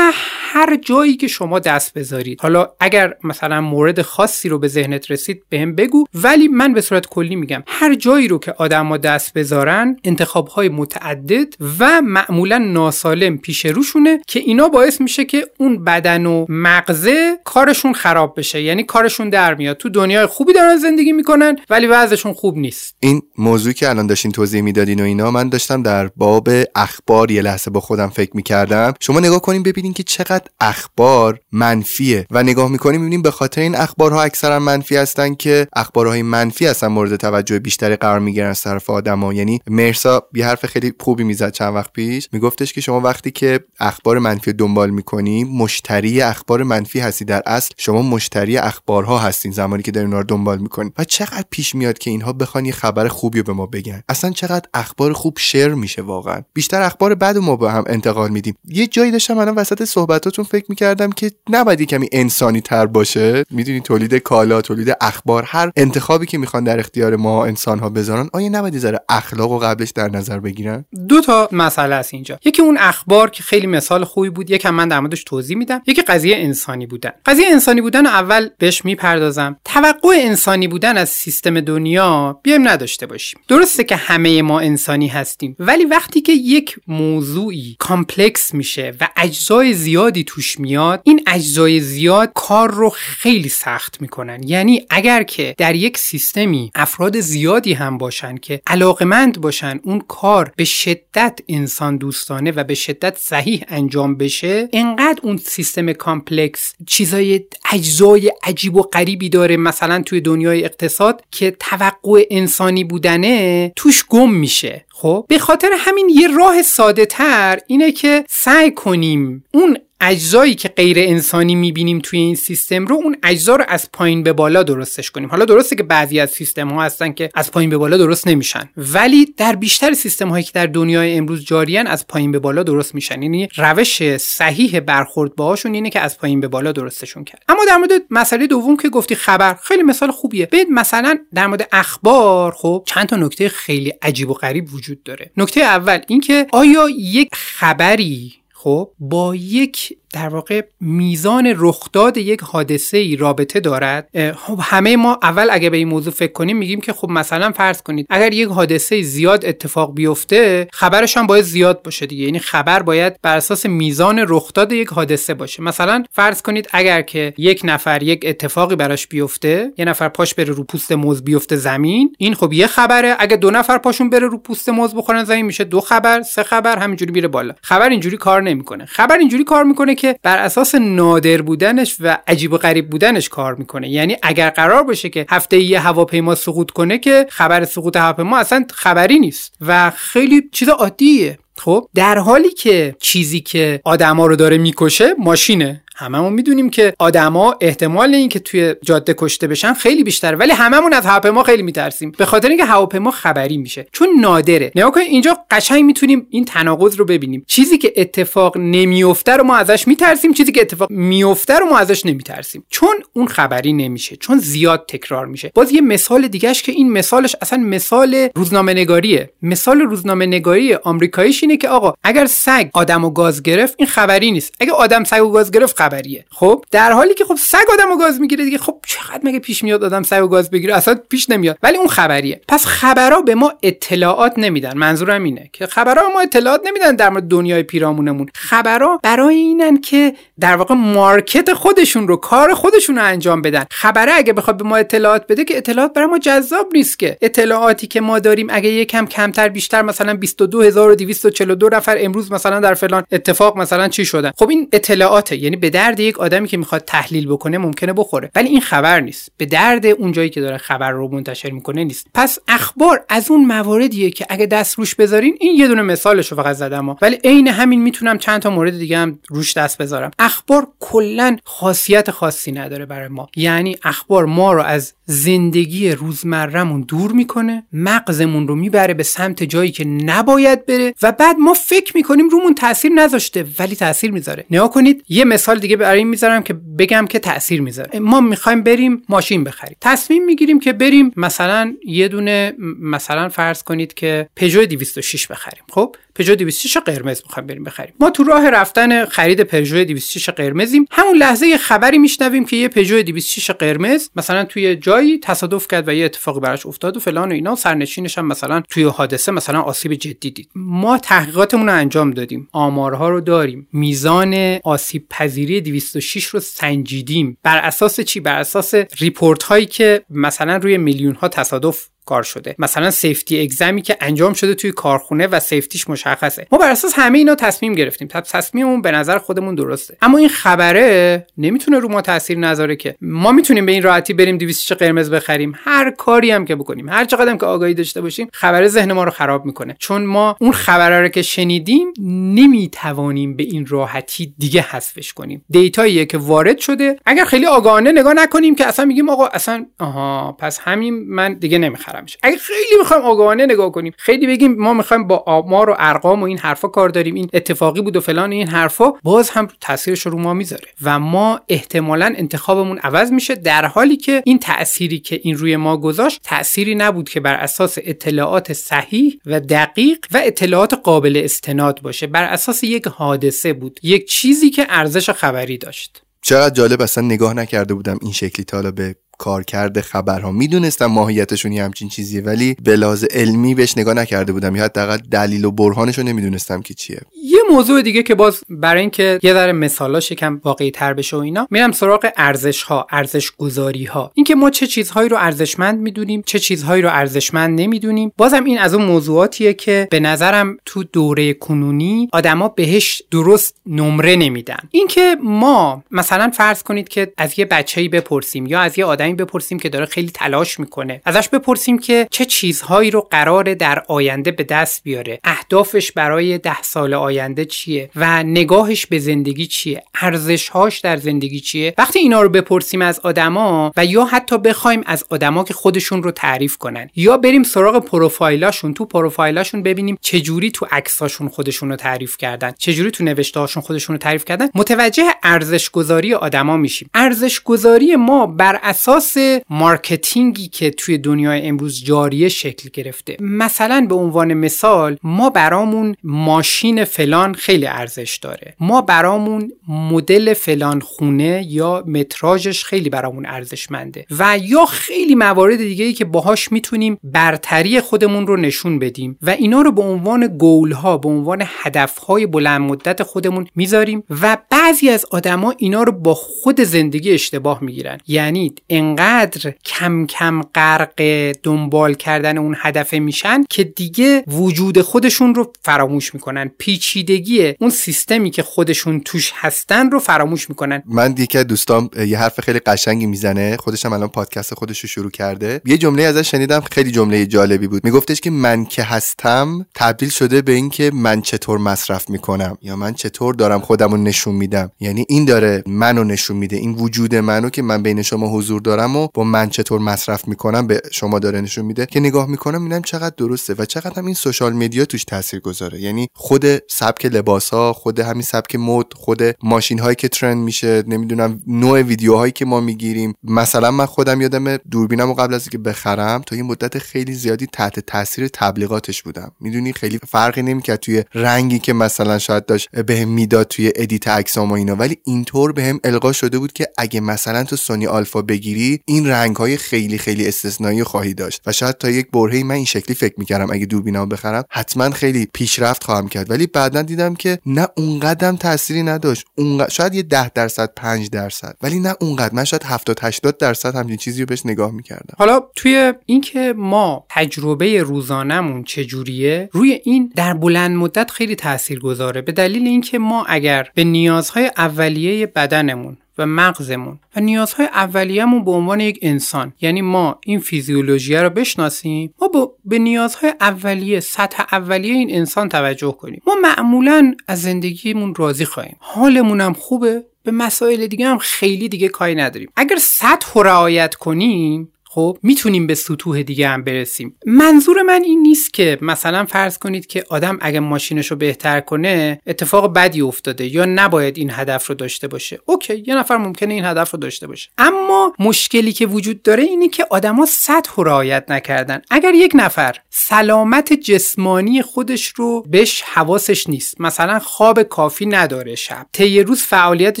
هر جایی که شما دست بذارید. حالا اگر مثلا مورد خاصی رو به ذهنت رسید بهم بگو. ولی من به صورت کلی میگم هر جایی رو که آدما دست بذارن انتخاب های متعدد و معمولا ناسالم پیش روشونه که اینا باعث میشه که اون بدن و مغزه کارشون خراب بشه. یعنی کارشون در میاد. تو دنیای خوبی دارن زندگی می‌کنن ولی وضعشون خوب نیست. این موضوعی که الان داشتین توضیح می‌دادین و اینا من داشتم در باب اخبار یه لحظه با خودم فکر می‌کردم. شما نگاه کنیم ببینین که چقدر اخبار منفیه و نگاه می‌کنیم می‌بینیم به خاطر این اخبارها اکثرا منفی هستن که اخبارهای منفی هستن مورد توجه بیشتری قرار می‌گیرن از طرف آدما. یعنی مرسا یه حرف خیلی خوبی می‌زد چند وقت پیش. میگفتش که شما وقتی که اخبار منفی دنبال می‌کنی مشتری اخبار منفی هستی. در اصل شما مشتری اخبارها هستین زمانی که دارین اونا رو دنبال می‌کنین و چقدر پیش میاد که اینها بخوان یه خبر خوبی رو به ما بگن. اصلا چقدر اخبار خوب شیر میشه واقعا. بیشتر اخبار بد ما به هم انتقال میدیم. یه جایی داشتم الان وسط صحبتاتون فکر می‌کردم که نباید کمی انسانی تر باشه. می‌دونی تولید کالا تولید اخبار هر انتخابی که می‌خوان در اختیار ما انسان ها بذارن آیا نباید ذره اخلاق و قبلش در نظر بگیرن؟ دو تا مسئله است اینجا. یکی اون اخبار که خیلی مثال خوبی بود یکم من در موردش توضیح میدم. یکی قضیه انسانی بودن. قضیه انسانی بودن اول بهش می‌پردازم. توقع انسانی بودن از سیستم دنیا بیایم نداشته باشیم. درسته که همه ما انسانی هستیم ولی وقتی که یک موضوعی complex میشه و اجزای زیادی توش میاد این اجزای زیاد کار رو خیلی سخت می‌کنن. یعنی اگر که در یک سیستمی افراد زیادی هم باشن که علاقمند باشن اون کار به شدت انسان دوستانه و به شدت صحیح انجام بشه انقدر اون سیستم complex چیزای اجزای عجیب و غریبی داره مثلا توی دنیای اقتصاد که توقع انسانی بودنه توش گم میشه. خب به خاطر همین یه راه ساده تر اینه که سعی کنیم اون اجزایی که غیر انسانی می‌بینیم توی این سیستم رو اون اجزا رو از پایین به بالا درستش کنیم. حالا درسته که بعضی از سیستم ها هستن که از پایین به بالا درست نمیشن ولی در بیشتر سیستم هایی که در دنیای امروز جاریان از پایین به بالا درست میشن. یعنی روش صحیح برخورد باهاشون اینه که از پایین به بالا درستشون کرد. اما در مورد مسئله دوم که گفتی خبر خیلی مثال خوبیه. ببین مثلا در مورد اخبار خب چند تا نکته خیلی عجیب و غریب وجود داره. نکته اول اینکه آیا یک خبری خب با یک در واقع میزان رخداد یک حادثه ای رابطه دارد. خب همه ما اول اگه به این موضوع فکر کنیم میگیم که خب مثلا فرض کنید اگر یک حادثه زیاد اتفاق بیفته خبرش هم باید زیاد باشه دیگه. یعنی خبر باید بر اساس میزان رخداد یک حادثه باشه. مثلا فرض کنید اگر که یک نفر یک اتفاقی براش بیفته یه نفر پاش بره رو پوست موز بیفته زمین این خب یه خبره. اگه دو نفر پاشون بره رو پوست موز بخورن زمین میشه دو خبر سه خبر همینجوری میره بالا. خبر اینجوری کار نمی‌کنه. خبر اینجوری کار می‌کنه که بر اساس نادر بودنش و عجیب و غریب بودنش کار می‌کنه. یعنی اگر قرار باشه که هفته یه هواپیما سقوط کنه که خبر سقوط هواپیما اصلا خبری نیست و خیلی چیز عادیه. خب در حالی که چیزی که آدما رو داره می‌کشه ماشینه. هممون می‌دونیم که آدما احتمال اینکه توی جاده کشته بشن خیلی بیشتره ولی هممون از هواپیما خیلی میترسیم. به خاطر اینکه هواپیما خبری میشه. چون نادره. نگاه کنید اینجا قشنگ می‌تونیم این تناقض رو ببینیم. چیزی که اتفاق نمیفته رو ما ازش میترسیم چیزی که اتفاق میفته رو ما ازش نمیترسیم. چون اون خبری نمیشه. چون زیاد تکرار میشه. باز یه مثال دیگهش که این مثالش اصلا مثال روزنامه نگاریه مثال روزنامه نگاری آمریکاییش اینه که آقا اگر سگ آدمو گاز گرفت این خبری نیست. اگه آدم سگو گاز گرفت خبریه. خب در حالی که خب سگ آدمو گاز می‌گیره دیگه خب چقدر مگه پیش میاد آدم سگو گاز بگیره؟ اصلا پیش نمیاد. ولی اون خبریه. پس خبرها به ما اطلاعات نمیدن. منظورم اینه که خبرها ما اطلاعات نمیدن در مورد دنیای پیرامونمون. خبرها برای اینن که در واقع مارکت خودشون رو کار خودشون رو انجام بدن. خبره اگه بخواد به ما اطلاعات بده که اطلاعات برای ما جذاب نیست که. اطلاعاتی که ما داریم اگه یکم کمتر بیشتر مثلا 22242 نفر امروز مثلا در فلان اتفاق مثلا چی شدن؟ خب این اطلاعاته. یعنی به درد یک آدمی که می‌خواد تحلیل بکنه ممکنه بخوره. ولی این خبر نیست. به درد اون جایی که داره خبر رو منتشر می‌کنه نیست. پس اخبار از اون مواردیه که اگه دست روش بذارین این یه دونه مثالش رو فقط زدم ولی عین همین می‌تونم چند تا مورد دیگه هم روش دست بذارم. اخبار کلا خاصیت خاصی نداره برای ما. یعنی اخبار ما رو از زندگی روزمرهمون دور می‌کنه مغزمون رو می‌بره به سمت جایی که نباید بره و بعد ما فکر می‌کنیم رومون تاثیر نذاشته ولی تاثیر می‌ذاره. نگاه کنید یه مثال دیگه برای این می‌ذارم که بگم که تاثیر می‌ذاره. ما می‌خوایم بریم ماشین بخریم. تصمیم می‌گیریم که بریم مثلا یه دونه مثلا فرض کنید که پژو 206 بخریم. خب؟ پژو 206 قرمز می‌خوایم بریم بخریم. ما تو راه رفتن خرید پژو 206 قرمزیم. همون لحظه یه خبری میشنویم که یه پژو 206 قرمز مثلا توی جایی تصادف کرد و یه اتفاقی براش افتاد و فلان و اینا. سرنشینش هم مثلا توی حادثه مثلا آسیب جدی دید. ما تحقیقاتمون رو انجام دادیم. آمارها رو داریم. میزان آسیب پذیری پژوی 206 رو سنجیدیم. بر اساس چی؟ بر اساس report هایی که مثلا روی میلیون ها تصادف کار شده. مثلا safety exam ی که انجام شده توی کارخونه و safety ش مشخصه. ما بر اساس همه اینا تصمیم گرفتیم. تصمیممون به نظر خودمون درسته. اما این خبره نمی‌تونه رو ما تاثیر نذاره که ما می‌تونیم به این راحتی بریم 200 قرمز بخریم. هر کاری هم که بکنیم هر چقدر که آگاهی داشته باشیم خبره ذهن ما رو خراب می‌کنه. چون ما اون خبره رو که شنیدیم نمی‌توانیم به این راحتی دیگه حذفش کنیم. دیتایی که وارد شده. اگر خیلی آگاهانه نگاه نکنیم که اصلا میگیم آقا اصلا آها پس همین من دیگه نمی‌خرم. اگه خیلی می‌خوایم آگاهانه نگاه کنیم خیلی بگیم ما می‌خوایم با آمار و ارقام و این حرفا کار داریم این اتفاقی بود و فلان این حرفا باز هم تاثیرش رو ما می‌ذاره و ما احتمالا انتخابمون عوض میشه در حالی که این تأثیری که این روی ما گذاشت تأثیری نبود که بر اساس اطلاعات صحیح و دقیق و اطلاعات قابل استناد باشه. بر اساس یک حادثه بود یک چیزی که ارزش خبری داشت. چقدر جالب اصلا نگاه نکرده بودم این شکلی تا به کارکرد خبرها. می‌دونستم ماهیتشون یه همچین چیزیه ولی به لحاظ علمی بهش نگاه نکرده بودم. یا حداقل دلیل و برهانش رو نمی‌دونستم که چیه. یه موضوع دیگه که باز برای اینکه یه ذره مثالاش یکم واقعی تر بشه و اینا میرم سراغ ارزش ها ارزش گذاری ها اینکه ما چه چیزهایی رو ارزشمند می‌دونیم چه چیزهایی رو ارزشمند نمی‌دونیم. بازم این از اون موضوعاتیه که به نظرم تو دوره کنونی آدما بهش درست نمره نمیدن. اینکه ما مثلا فرض کنید که از یه بچه‌ای بپرسیم یا از یه آدمی بپرسیم که داره خیلی تلاش می‌کنه. ازش بپرسیم که چه چیزهایی رو قراره در آینده به دست بیاره. اهدافش برای ده سال آینده چیه و نگاهش به زندگی چیه؟ ارزشهاش در زندگی چیه؟ وقتی اینا رو بپرسیم از آدما و یا حتی بخوایم از آدما که خودشون رو تعریف کنن یا بریم سراغ پروفایلاشون تو پروفایلاشون ببینیم چجوری تو عکساشون خودشون رو تعریف کردن چجوری تو نوشتهاشون خودشون رو تعریف کردن. متوجه ارزش گذاری آدما میشیم. ارزش گذاری ما بر اساس اساس marketing ی که توی دنیای امروز جاریه شکل گرفته. مثلا به عنوان مثال ما برامون ماشین فلان خیلی ارزش داره. ما برامون مدل فلان خونه یا متراژش خیلی برامون ارزشمنده. و یا خیلی موارد دیگه ای که باهاش می‌تونیم برتری خودمون رو نشون بدیم. و اینا رو به عنوان گول ها به عنوان هدف های بلند مدت خودمون می‌ذاریم. و بعضی از آدما اینا رو با خود زندگی اشتباه می‌گیرن. یعنی انقدر کم کم غرق دنبال کردن اون هدف میشن که دیگه وجود خودشون رو فراموش می‌کنن. پیچیدگی اون سیستمی که خودشون توش هستن رو فراموش می‌کنن. من دیگه دوستام یه حرف خیلی قشنگی می‌زنه. خودش هم الان پادکست خودش رو شروع کرده. یه جمله ازش شنیدم خیلی جمله جالبی بود. میگفتش که من که هستم تبدیل شده به اینکه من چطور مصرف می‌کنم یا من چطور دارم خودم رو نشون میدم. یعنی این داره منو نشون میده این وجود منو که من بین شما حضور دارم دارم و با من چطور مصرف می‌کنم به شما داره نشون میده که نگاه می‌کنم اینم چقدر درسته و چقدر هم این سوشال مدیا توش تاثیر گذاره. یعنی خود سبک لباس ها خود همین سبک مد خود ماشین هایی که trend میشه نمی‌دونم نوع ویدیوهایی که ما می‌گیریم. مثلا من خودم یادم دوربینم و قبل از اینکه بخرم تا یه مدت خیلی زیادی تحت تاثیر تبلیغاتش بودم. می‌دونی خیلی فرقی نمی‌کرد توی رنگی که مثلا شاید داشت بهم می‌داد توی edit عکسام و اینا. ولی اینطور بهم القا شده بود که اگه مثلا تو Sony Alpha بگیری این رنگ های خیلی خیلی استثنایی خواهی داشت. و شاید تا یک برهه من این شکلی فکر می‌کردم اگه دوربینم بخرم حتما خیلی پیشرفت خواهم کرد. ولی بعدا دیدم که نه اونقدرم تأثیری نداشت. اونقدر شاید یه 10 درصد 5 درصد. ولی نه اونقدر. من شاید 70 80 درصد همچین چیزی رو بهش نگاه می‌کردم. حالا توی اینکه ما تجربه روزانهمون چجوریه روی این در بلند مدت خیلی تاثیر گذاره به دلیل اینکه ما اگر به نیازهای اولیه بدنمون و مغزمون. و نیازهای اولیه‌مون به عنوان یک انسان یعنی ما این فیزیولوژی رو بشناسیم ما با به نیازهای اولیه سطح اولیه این انسان توجه کنیم. ما معمولا از زندگیمون راضی خواهیم. حالمون هم خوبه به مسائل دیگه هم خیلی دیگه کاری نداریم. اگر سطح رو رعایت کنیم خب می‌تونیم به سطوح دیگه هم برسیم. منظور من این نیست که مثلا فرض کنید که آدم اگه ماشینش رو بهتر کنه اتفاق بدی افتاده یا نباید این هدف رو داشته باشه. OK یه نفر ممکنه این هدف رو داشته باشه. اما مشکلی که وجود داره اینه که آدما سطح رو رعایت نکردن. اگر یک نفر سلامت جسمانی خودش رو بهش حواسش نیست مثلا خواب کافی نداره شب طی روز فعالیت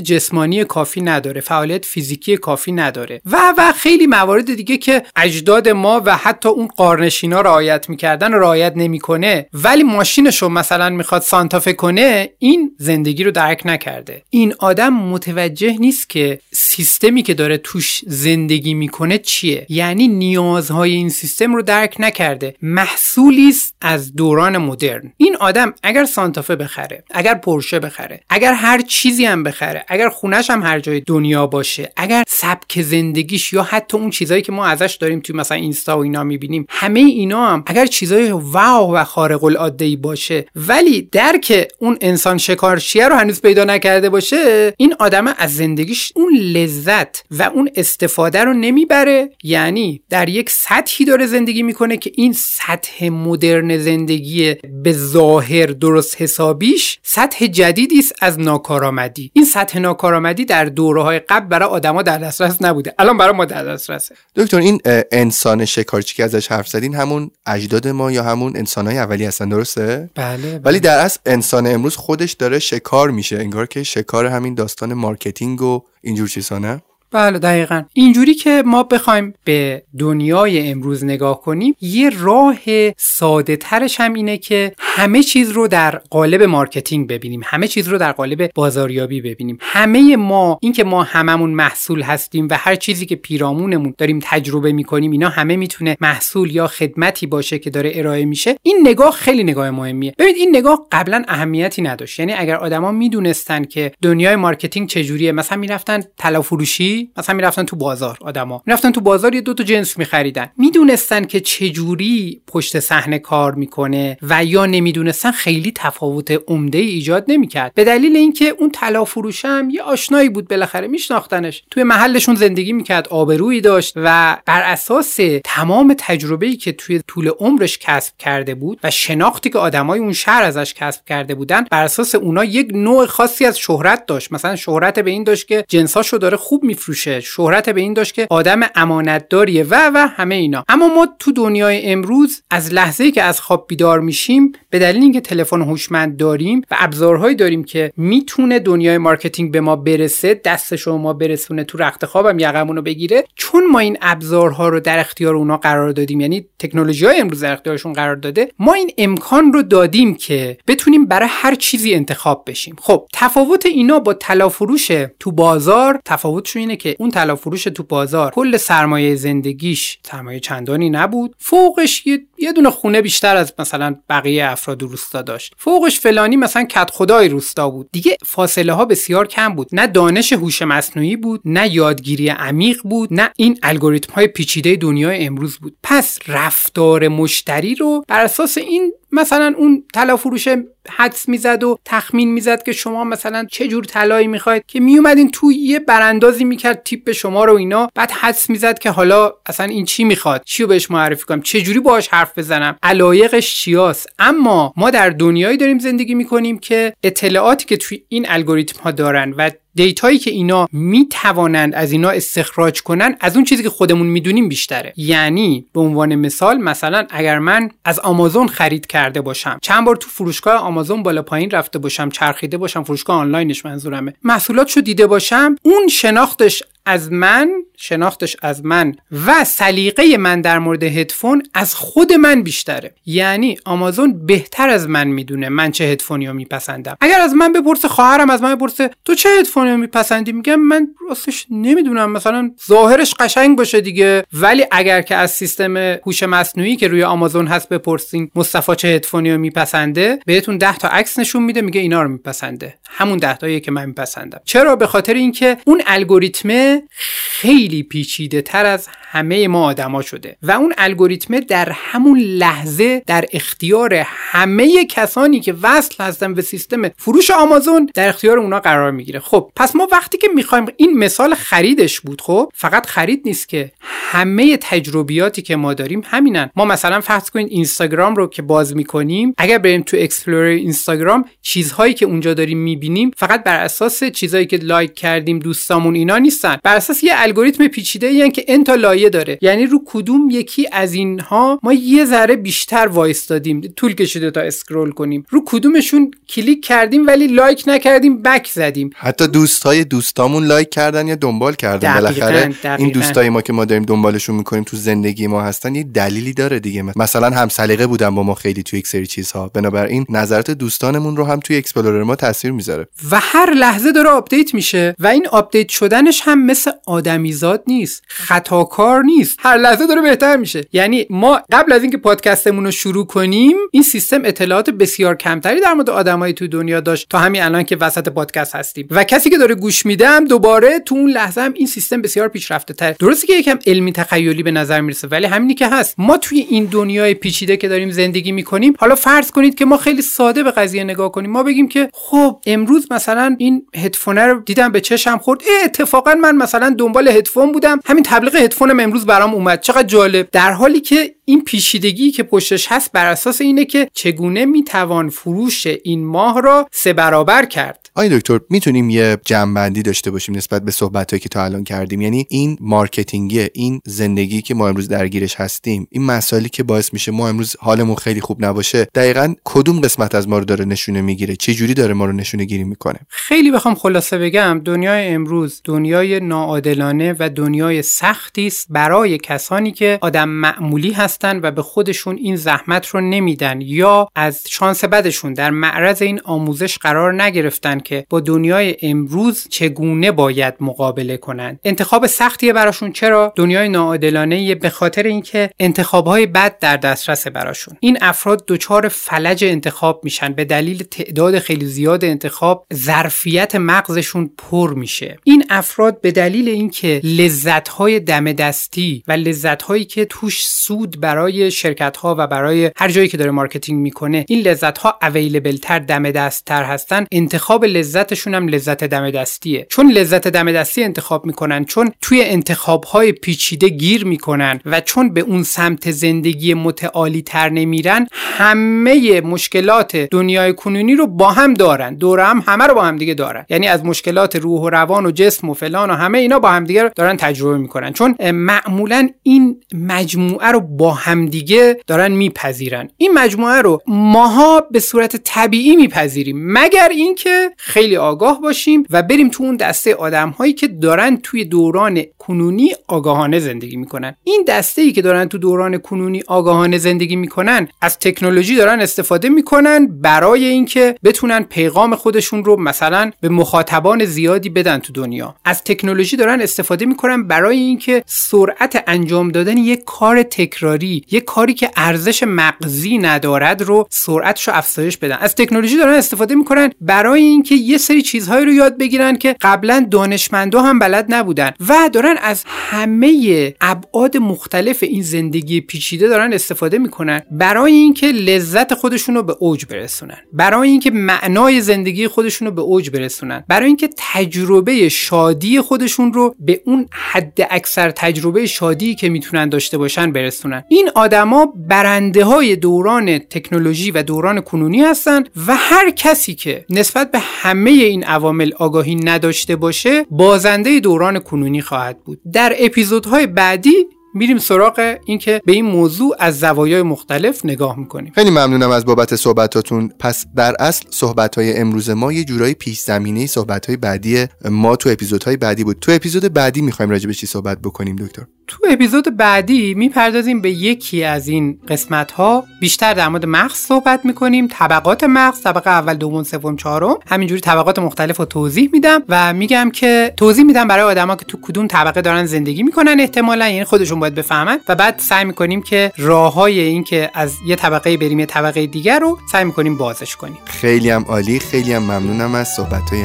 جسمانی کافی نداره فعالیت فیزیکی کافی نداره و و خیلی موارد دیگه که اجداد ما و حتی اون غارنشینا رعایت می‌کردن رعایت نمی‌کنه ولی ماشینش رو مثلا می‌خواد سانتافه کنه این زندگی رو درک نکرده. این آدم متوجه نیست که سیستمی که داره توش زندگی می‌کنه چیه. یعنی نیازهای این سیستم رو درک نکرده. محصولی است از دوران مدرن. این آدم اگر سانتافه بخره اگر پرشه بخره اگر هر چیزی هم بخره اگر خونش هم هر جای دنیا باشه اگر سبک زندگیش یا حتی اون چیزایی که ما ازش داریم توی مثلا اینستا و اینا می‌بینیم. همه اینا هم اگر چیزای واو و خارق العاده ای باشه ولی درک اون انسان شکارچیه رو هنوز پیدا نکرده باشه این آدم از زندگیش اون لذت و اون استفاده رو نمی‌بره. یعنی در یک سطحی داره زندگی می‌کنه که این سطح مدرن زندگی به ظاهر درست حسابیش سطح جدیدی است از ناکارآمدی. این سطح ناکارآمدی در دوره های قبل برای آدما در دسترس نبوده. الان برای ما در دسترسه. دکتر این انسان شکارچی که ازش حرف زدین همون اجداد ما یا همون انسانهای اولی هستن درسته بله, بله. ولی در اصل انسان امروز خودش داره شکار میشه انگار که شکار همین داستان marketing و اینجور چیزا نه بله دقیقا. اینجوری که ما بخوایم به دنیای امروز نگاه کنیم یه راه ساده ترش هم اینه که همه چیز رو در قالب marketing ببینیم همه چیز رو در قالب بازاریابی ببینیم. همه ما اینکه ما هممون محصول هستیم و هر چیزی که پیرامونمون داریم تجربه می‌کنیم اینا همه می‌تونه محصول یا خدمتی باشه که داره ارائه میشه. این نگاه خیلی نگاه مهمیه. ببینید این نگاه قبلا اهمیتی نداشت. یعنی اگر آدما می‌دونستن که دنیای marketing چجوریه مثلا می‌رفتن طلا فروشی مثلا می‌رفتن تو بازار آدما. می‌رفتن تو بازار یه دو تا جنس میخریدن. می‌دونستن که چجوری پشت صحنه کار می‌کنه و یا نمی‌دونستن خیلی تفاوت عمده ای ایجاد نمی‌کرد. به دلیل اینکه اون طلا فروش هم یه آشنایی بود بالاخره میشناختنش. توی محلشون زندگی می‌کرد آبرویی داشت و بر اساس تمام تجربه ای که توی طول عمرش کسب کرده بود و شناختی که آدمای اون شهر ازش کسب کرده بودن بر اساس اونا یک نوع خاصی از شهرت داشت. مثلا شهرت به این داشت که جنساشو داره خوب میفروشه شهرت به این داشت که آدم امانتداریه. و و همه اینا. اما ما تو دنیای امروز از لحظه که از خواب بیدار میشیم به دلیل اینکه تلفن هوشمند داریم و ابزارهایی داریم که می‌تونه دنیای marketing به ما برسه دستشو به ما برسونه تو رخت خوابم یقمون رو بگیره چون ما این ابزارها رو در اختیار اونا قرار دادیم یعنی تکنولوژی های امروز در اختیارشون قرار داده ما این امکان رو دادیم که بتونیم برای هر چیزی انتخاب بشیم. خب تفاوت اینا با تلافروش تو بازار تفاوتش اینه که اون طلا فروش تو بازار کل سرمایه زندگیش سرمایه چندانی نبود فوقش یه, یه دونه خونه بیشتر از مثلا بقیه افراد روستا داشت. فوقش فلانی مثلا کت خدای روستا بود. دیگه فاصله ها بسیار کم بود. نه دانش هوش مصنوعی بود نه یادگیری عمیق بود نه این الگوریتم های پیچیده دنیای امروز بود. پس رفتار مشتری رو بر اساس این مثلا اون طلا فروش حدس می‌زد و تخمین می‌زد که شما مثلا چه جور طلایی می‌خواید که میومدین تو یه براندازی می‌کرد تیپ شما رو اینا. بعد حدس می‌زد که حالا اصلا این چی می‌خواد؟ چی رو بهش معرفی کنم؟ چه جوری باهاش حرف بزنم؟ علایقش چیاست؟ اما ما در دنیایی داریم زندگی می‌کنیم که اطلاعاتی که توی این الگوریتم ها دارن و دیتایی که اینا می توانند از اینا استخراج کنن از اون چیزی که خودمون می‌دونیم بیشتره. یعنی به عنوان مثال مثلا اگر من از آمازون خرید کرده باشم چند بار تو فروشگاه آمازون بالا پایین رفته باشم چرخیده باشم فروشگاه آنلاینش منظورمه محصولاتشو دیده باشم اون شناختش از من شناختش از من و سلیقه من در مورد هدفون از خود من بیشتره. یعنی آمازون بهتر از من می‌دونه من چه هدفونی رو میپسندم. اگر از من بپرسه خواهرم از من بپرسه تو چه هدفونی رو میپسندی؟ میگم من راستش نمی‌دونم مثلا ظاهرش قشنگ باشه دیگه. ولی اگر که از سیستم هوش مصنوعی که روی آمازون هست بپرسین مصطفی چه هدفونی رو میپسنده بهتون 10 تا عکس نشون میده میگه اینا رو میپسنده. همون 10 تایی که من میپسندم. چرا؟ به خاطر اینکه اون الگوریتم خیلی پیچیده تر از همه ما آدما شده. و اون الگوریتم در همون لحظه در اختیار همه کسانی که وصل هستن به سیستم فروش آمازون در اختیار اونا قرار می‌گیره. خب پس ما وقتی که می‌خوایم این مثال خریدش بود خب فقط خرید نیست که. همه تجربیاتی که ما داریم همینن. ما مثلا فرض کنید اینستاگرام رو که باز می‌کنیم اگر بریم تو explore اینستاگرام چیزهایی که اونجا داریم می‌بینیم فقط بر اساس چیزهایی که لایک کردیم دوستامون اینا نیستن. بر اساس یه الگوریتم پیچیده ای که n تا لایه داره. یعنی رو کدوم یکی از اینها ما یه ذره بیشتر وایستادیم. طول کشیده تا scroll کنیم. رو کدومشون کلیک کردیم ولی لایک نکردیم back زدیم. حتی دوستای دوستامون لایک کردن یا دنبال کردن. بالاخره این دوستای ما که ما داریم دنبالشون می‌کنیم تو زندگی ما هستن یه دلیلی داره دیگه. مثلا هم سلیقه بودن با ما خیلی تو یک سری چیزها. بنابراین نظرات دوستانمون رو هم توی explorer ما تاثیر می‌ذاره. و هر لحظه داره update میشه و این update شدنش هم مثل آدمیزاد نیست خطاکار نیست. هر لحظه داره بهتر میشه. یعنی ما قبل از اینکه پادکستمون رو شروع کنیم این سیستم اطلاعات بسیار کمتری در مورد آدمایی تو دنیا داشت تا همین الان که وسط پادکست هستیم. و کسی که داره گوش میده دوباره تو اون لحظه هم این سیستم بسیار پیشرفته تر درسته که یکم علمی تخیلی به نظر می‌رسه ولی همینی که هست. ما توی این دنیای پیچیده که داریم زندگی می‌کنیم حالا فرض کنید که ما خیلی ساده به قضیه نگاه کنیم. ما بگیم که خب امروز مثلا این هدفون رو دیدم به چشمم خورد. اتفاقا من مثلا دنبال هدفون بودم. همین تبلیغ هدفونم امروز برام اومد. چقدر جالب. در حالی که این پیچیدگی که پشتش هست بر اساس اینه که چگونه می‌توان فروش این ماه را سه برابر کرد. آقای دکتر می‌تونیم یه جمع‌بندی داشته باشیم نسبت به صحبتهایی که تا الان کردیم. یعنی این marketing ی این زندگی که ما امروز درگیرش هستیم این مسائلی که باعث میشه ما امروز حالمون خیلی خوب نباشه دقیقا کدوم قسمت از ما رو داره نشونه می‌گیره؟ چه جوری داره ما رو نشونه گیری می‌کنه؟ خیلی بخوام خلاصه بگم دنیای امروز دنیای ناعادلانه و دنیای سختی است برای کسانی که آدم معمولی هستن و به خودشون این زحمت رو نمیدن یا از شانس بدشون در معرض این آموزش قرار نگرفتن که با دنیای امروز چگونه باید مقابله کنند. انتخاب سختیه براشون. چرا؟ دنیای ناعادلانه به خاطر اینکه انتخابهای بد در دسترس براشون. این افراد دچار فلج انتخاب میشن. به دلیل تعداد خیلی زیاد انتخاب ظرفیت مغزشون پر میشه. این افراد به دلیل اینکه لذتهای دم دستی و لذتهایی که توش سود برای شرکت ها و برای هر جایی که داره marketing می‌کنه این لذت ها available تر دم دست تر هستن. انتخاب لذتشون هم لذت دم دستیه. چون لذت دم دستی انتخاب می‌کنن چون توی انتخاب های پیچیده گیر می‌کنن و چون به اون سمت زندگی متعالی تر نمیرن همه مشکلات دنیای کنونی رو با هم دارن. دور هم همه رو با هم دیگه دارن. یعنی از مشکلات روح و روان و جسم و فلان و همه اینا با هم دیگه دارن تجربه می‌کنن. چون معمولا این مجموعه رو با هم دیگه دارن میپذیرن. این مجموعه رو ماها به صورت طبیعی میپذیریم. مگر اینکه خیلی آگاه باشیم و بریم تو اون دسته آدم هایی که دارن توی دوران کنونی آگاهانه زندگی می‌کنن. این دسته ای که دارن تو دوران کنونی آگاهانه زندگی می‌کنن از تکنولوژی دارن استفاده می‌کنن برای اینکه بتونن پیغام خودشون رو مثلا به مخاطبان زیادی بدن تو دنیا. از تکنولوژی دارن استفاده می‌کنن برای اینکه سرعت انجام دادن یک کار تکراری یک کاری که ارزش مغزی ندارد رو سرعتش رو افزایش بدن. از تکنولوژی دارن استفاده می‌کنن برای اینکه یه سری چیزهایی رو یاد بگیرن که قبلا دانشمندا هم بلد نبودن و دارن از همه ابعاد مختلف این زندگی پیچیده دارن استفاده می‌کنن برای اینکه لذت خودشون رو به اوج برسونن برای اینکه معنای زندگی خودشون رو به اوج برسونن برای اینکه تجربه شادی خودشون رو به اون حد اکثر تجربه شادی که می‌تونن داشته باشن برسونن. این آدما برنده های دوران تکنولوژی و دوران کنونی هستن و هر کسی که نسبت به همه این عوامل آگاهی نداشته باشه بازنده دوران کنونی خواهد بود. در اپیزودهای بعدی میریم سراغ اینکه به این موضوع از زوایای مختلف نگاه می‌کنیم. خیلی ممنونم از بابت صحبتاتون. پس در اصل صحبتهای امروز ما یه جورایی پیش زمینه صحبتهای بعدی ما تو اپیزودهای بعدی بود. تو اپیزود بعدی می‌خوایم راجع به چی صحبت بکنیم دکتر؟ تو اپیزود بعدی می‌پردازیم به یکی از این قسمت ها بیشتر در مورد مغز صحبت می‌کنیم. طبقات مغز طبقه اول دوم سوم چهارم. همینجوری طبقات مختلف رو توضیح میدم و میگم که توضیح میدم برای آدما که تو کدوم طبقه دارن زندگی می‌کنن احتمالا یعنی خودشون باید بفهمن. و بعد سعی می‌کنیم که راه های این که از یه طبقه بریم یه طبقه دیگر رو سعی می‌کنیم بازش کنیم. خیلی هم عالی خیلی هم ممنونم از صحبت های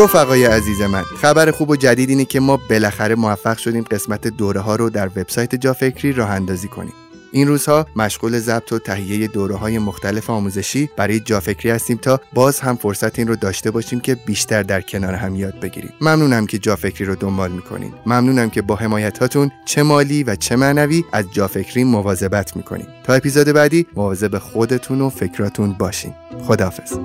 رفقای عزیز من خبر خوب و جدید اینه که ما بالاخره موفق شدیم قسمت دوره ها رو در وبسایت جافکری راه اندازی کنیم. این روزها مشغول ضبط و تهیه دوره های مختلف آموزشی برای جافکری هستیم تا باز هم فرصت این رو داشته باشیم که بیشتر در کنار هم یاد بگیریم. ممنونم که جافکری رو دنبال می‌کنین. ممنونم که با حمایتاتون چه مالی و چه معنوی از جافکری مواظبت می‌کنین. تا اپیزود بعدی مواظب خودتون و فکراتون باشین. خداحافظ.